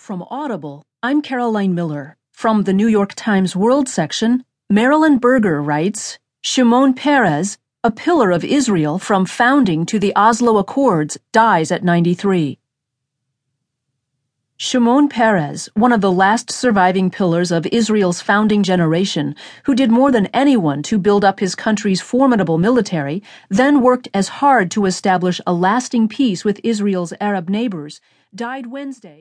From Audible, I'm Caroline Miller. From the New York Times World section, Marilyn Berger writes Shimon Peres, a pillar of Israel from founding to the Oslo Accords, dies at 93. Shimon Peres, one of the last surviving pillars of Israel's founding generation, who did more than anyone to build up his country's formidable military, then worked as hard to establish a lasting peace with Israel's Arab neighbors, died Wednesday.